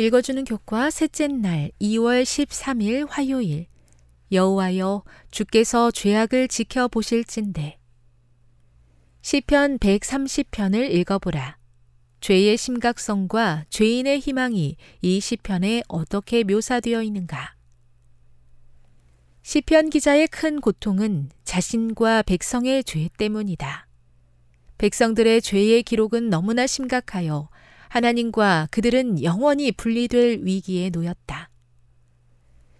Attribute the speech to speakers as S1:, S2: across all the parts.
S1: 읽어주는 교과 셋째 날 2월 13일 화요일 여호와여 주께서 죄악을 지켜 보실진대 시편 130편을 읽어보라. 죄의 심각성과 죄인의 희망이 이 시편에 어떻게 묘사되어 있는가? 시편 기자의 큰 고통은 자신과 백성의 죄 때문이다. 백성들의 죄의 기록은 너무나 심각하여 하나님과 그들은 영원히 분리될 위기에 놓였다.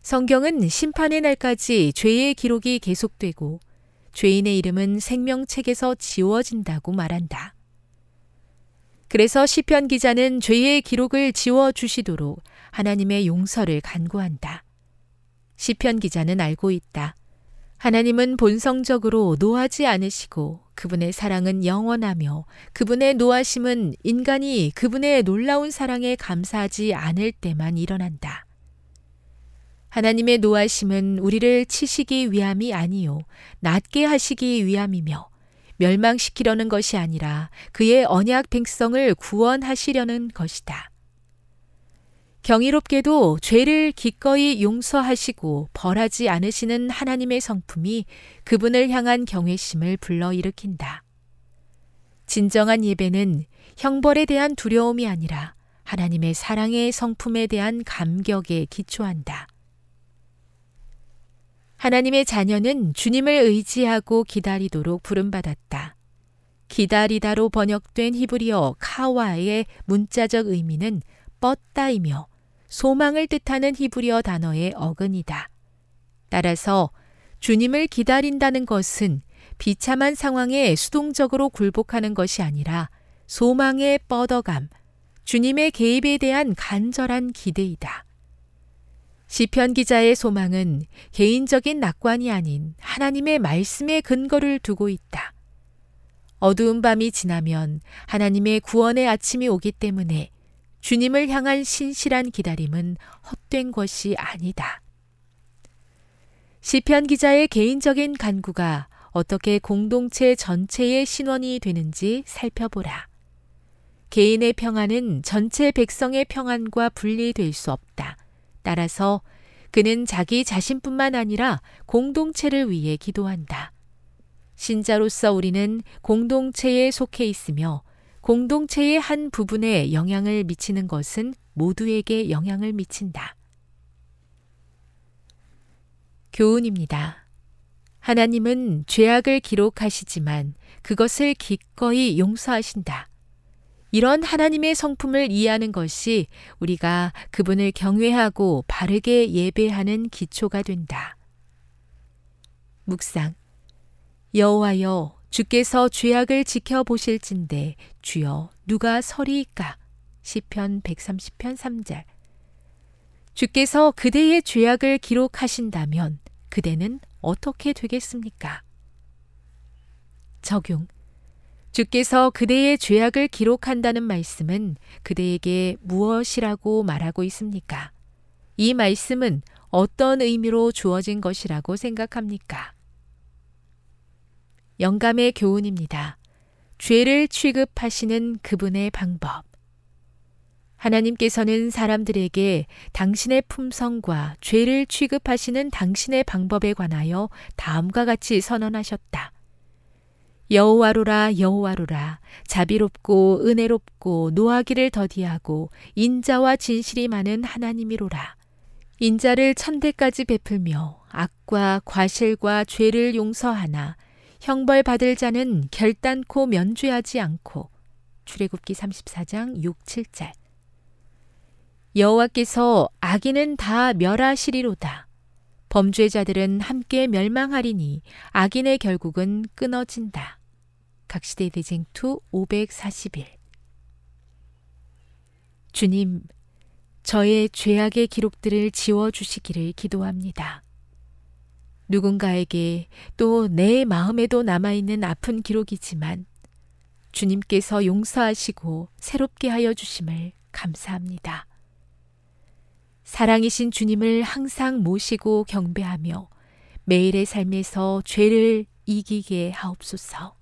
S1: 성경은 심판의 날까지 죄의 기록이 계속되고 죄인의 이름은 생명책에서 지워진다고 말한다. 그래서 시편 기자는 죄의 기록을 지워 주시도록 하나님의 용서를 간구한다. 시편 기자는 알고 있다. 하나님은 본성적으로 노하지 않으시고 그분의 사랑은 영원하며 그분의 노하심은 인간이 그분의 놀라운 사랑에 감사하지 않을 때만 일어난다. 하나님의 노하심은 우리를 치시기 위함이 아니요 낫게 하시기 위함이며 멸망시키려는 것이 아니라 그의 언약 백성을 구원하시려는 것이다. 경이롭게도 죄를 기꺼이 용서하시고 벌하지 않으시는 하나님의 성품이 그분을 향한 경외심을 불러일으킨다. 진정한 예배는 형벌에 대한 두려움이 아니라 하나님의 사랑의 성품에 대한 감격에 기초한다. 하나님의 자녀는 주님을 의지하고 기다리도록 부름받았다. 기다리다로 번역된 히브리어 카와의 문자적 의미는 뻗다이며 소망을 뜻하는 히브리어 단어의 어근이다. 따라서 주님을 기다린다는 것은 비참한 상황에 수동적으로 굴복하는 것이 아니라 소망의 뻗어감, 주님의 개입에 대한 간절한 기대이다. 시편 기자의 소망은 개인적인 낙관이 아닌 하나님의 말씀의 근거를 두고 있다. 어두운 밤이 지나면 하나님의 구원의 아침이 오기 때문에 주님을 향한 신실한 기다림은 헛된 것이 아니다. 시편 기자의 개인적인 간구가 어떻게 공동체 전체의 신원이 되는지 살펴보라. 개인의 평안은 전체 백성의 평안과 분리될 수 없다. 따라서 그는 자기 자신뿐만 아니라 공동체를 위해 기도한다. 신자로서 우리는 공동체에 속해 있으며 공동체의 한 부분에 영향을 미치는 것은 모두에게 영향을 미친다. 교훈입니다. 하나님은 죄악을 기록하시지만 그것을 기꺼이 용서하신다. 이런 하나님의 성품을 이해하는 것이 우리가 그분을 경외하고 바르게 예배하는 기초가 된다. 묵상. 여호와여 주께서 죄악을 지켜보실진데 주여 누가 서리이까? 시편 130편 3절. 주께서 그대의 죄악을 기록하신다면 그대는 어떻게 되겠습니까? 적용. 주께서 그대의 죄악을 기록한다는 말씀은 그대에게 무엇이라고 말하고 있습니까? 이 말씀은 어떤 의미로 주어진 것이라고 생각합니까? 영감의 교훈입니다. 죄를 취급하시는 그분의 방법. 하나님께서는 사람들에게 당신의 품성과 죄를 취급하시는 당신의 방법에 관하여 다음과 같이 선언하셨다. 여호와로라 여호와로라 자비롭고 은혜롭고 노하기를 더디하고 인자와 진실이 많은 하나님이로라. 인자를 천대까지 베풀며 악과 과실과 죄를 용서하나 형벌 받을 자는 결단코 면죄하지 않고 출애굽기 34장 6, 7절 여호와께서 악인은 다 멸하시리로다. 범죄자들은 함께 멸망하리니 악인의 결국은 끊어진다. 각시대 대쟁투 541 주님, 저의 죄악의 기록들을 지워주시기를 기도합니다. 누군가에게 또 내 마음에도 남아있는 아픈 기록이지만 주님께서 용서하시고 새롭게 하여 주심을 감사합니다. 사랑이신 주님을 항상 모시고 경배하며 매일의 삶에서 죄를 이기게 하옵소서.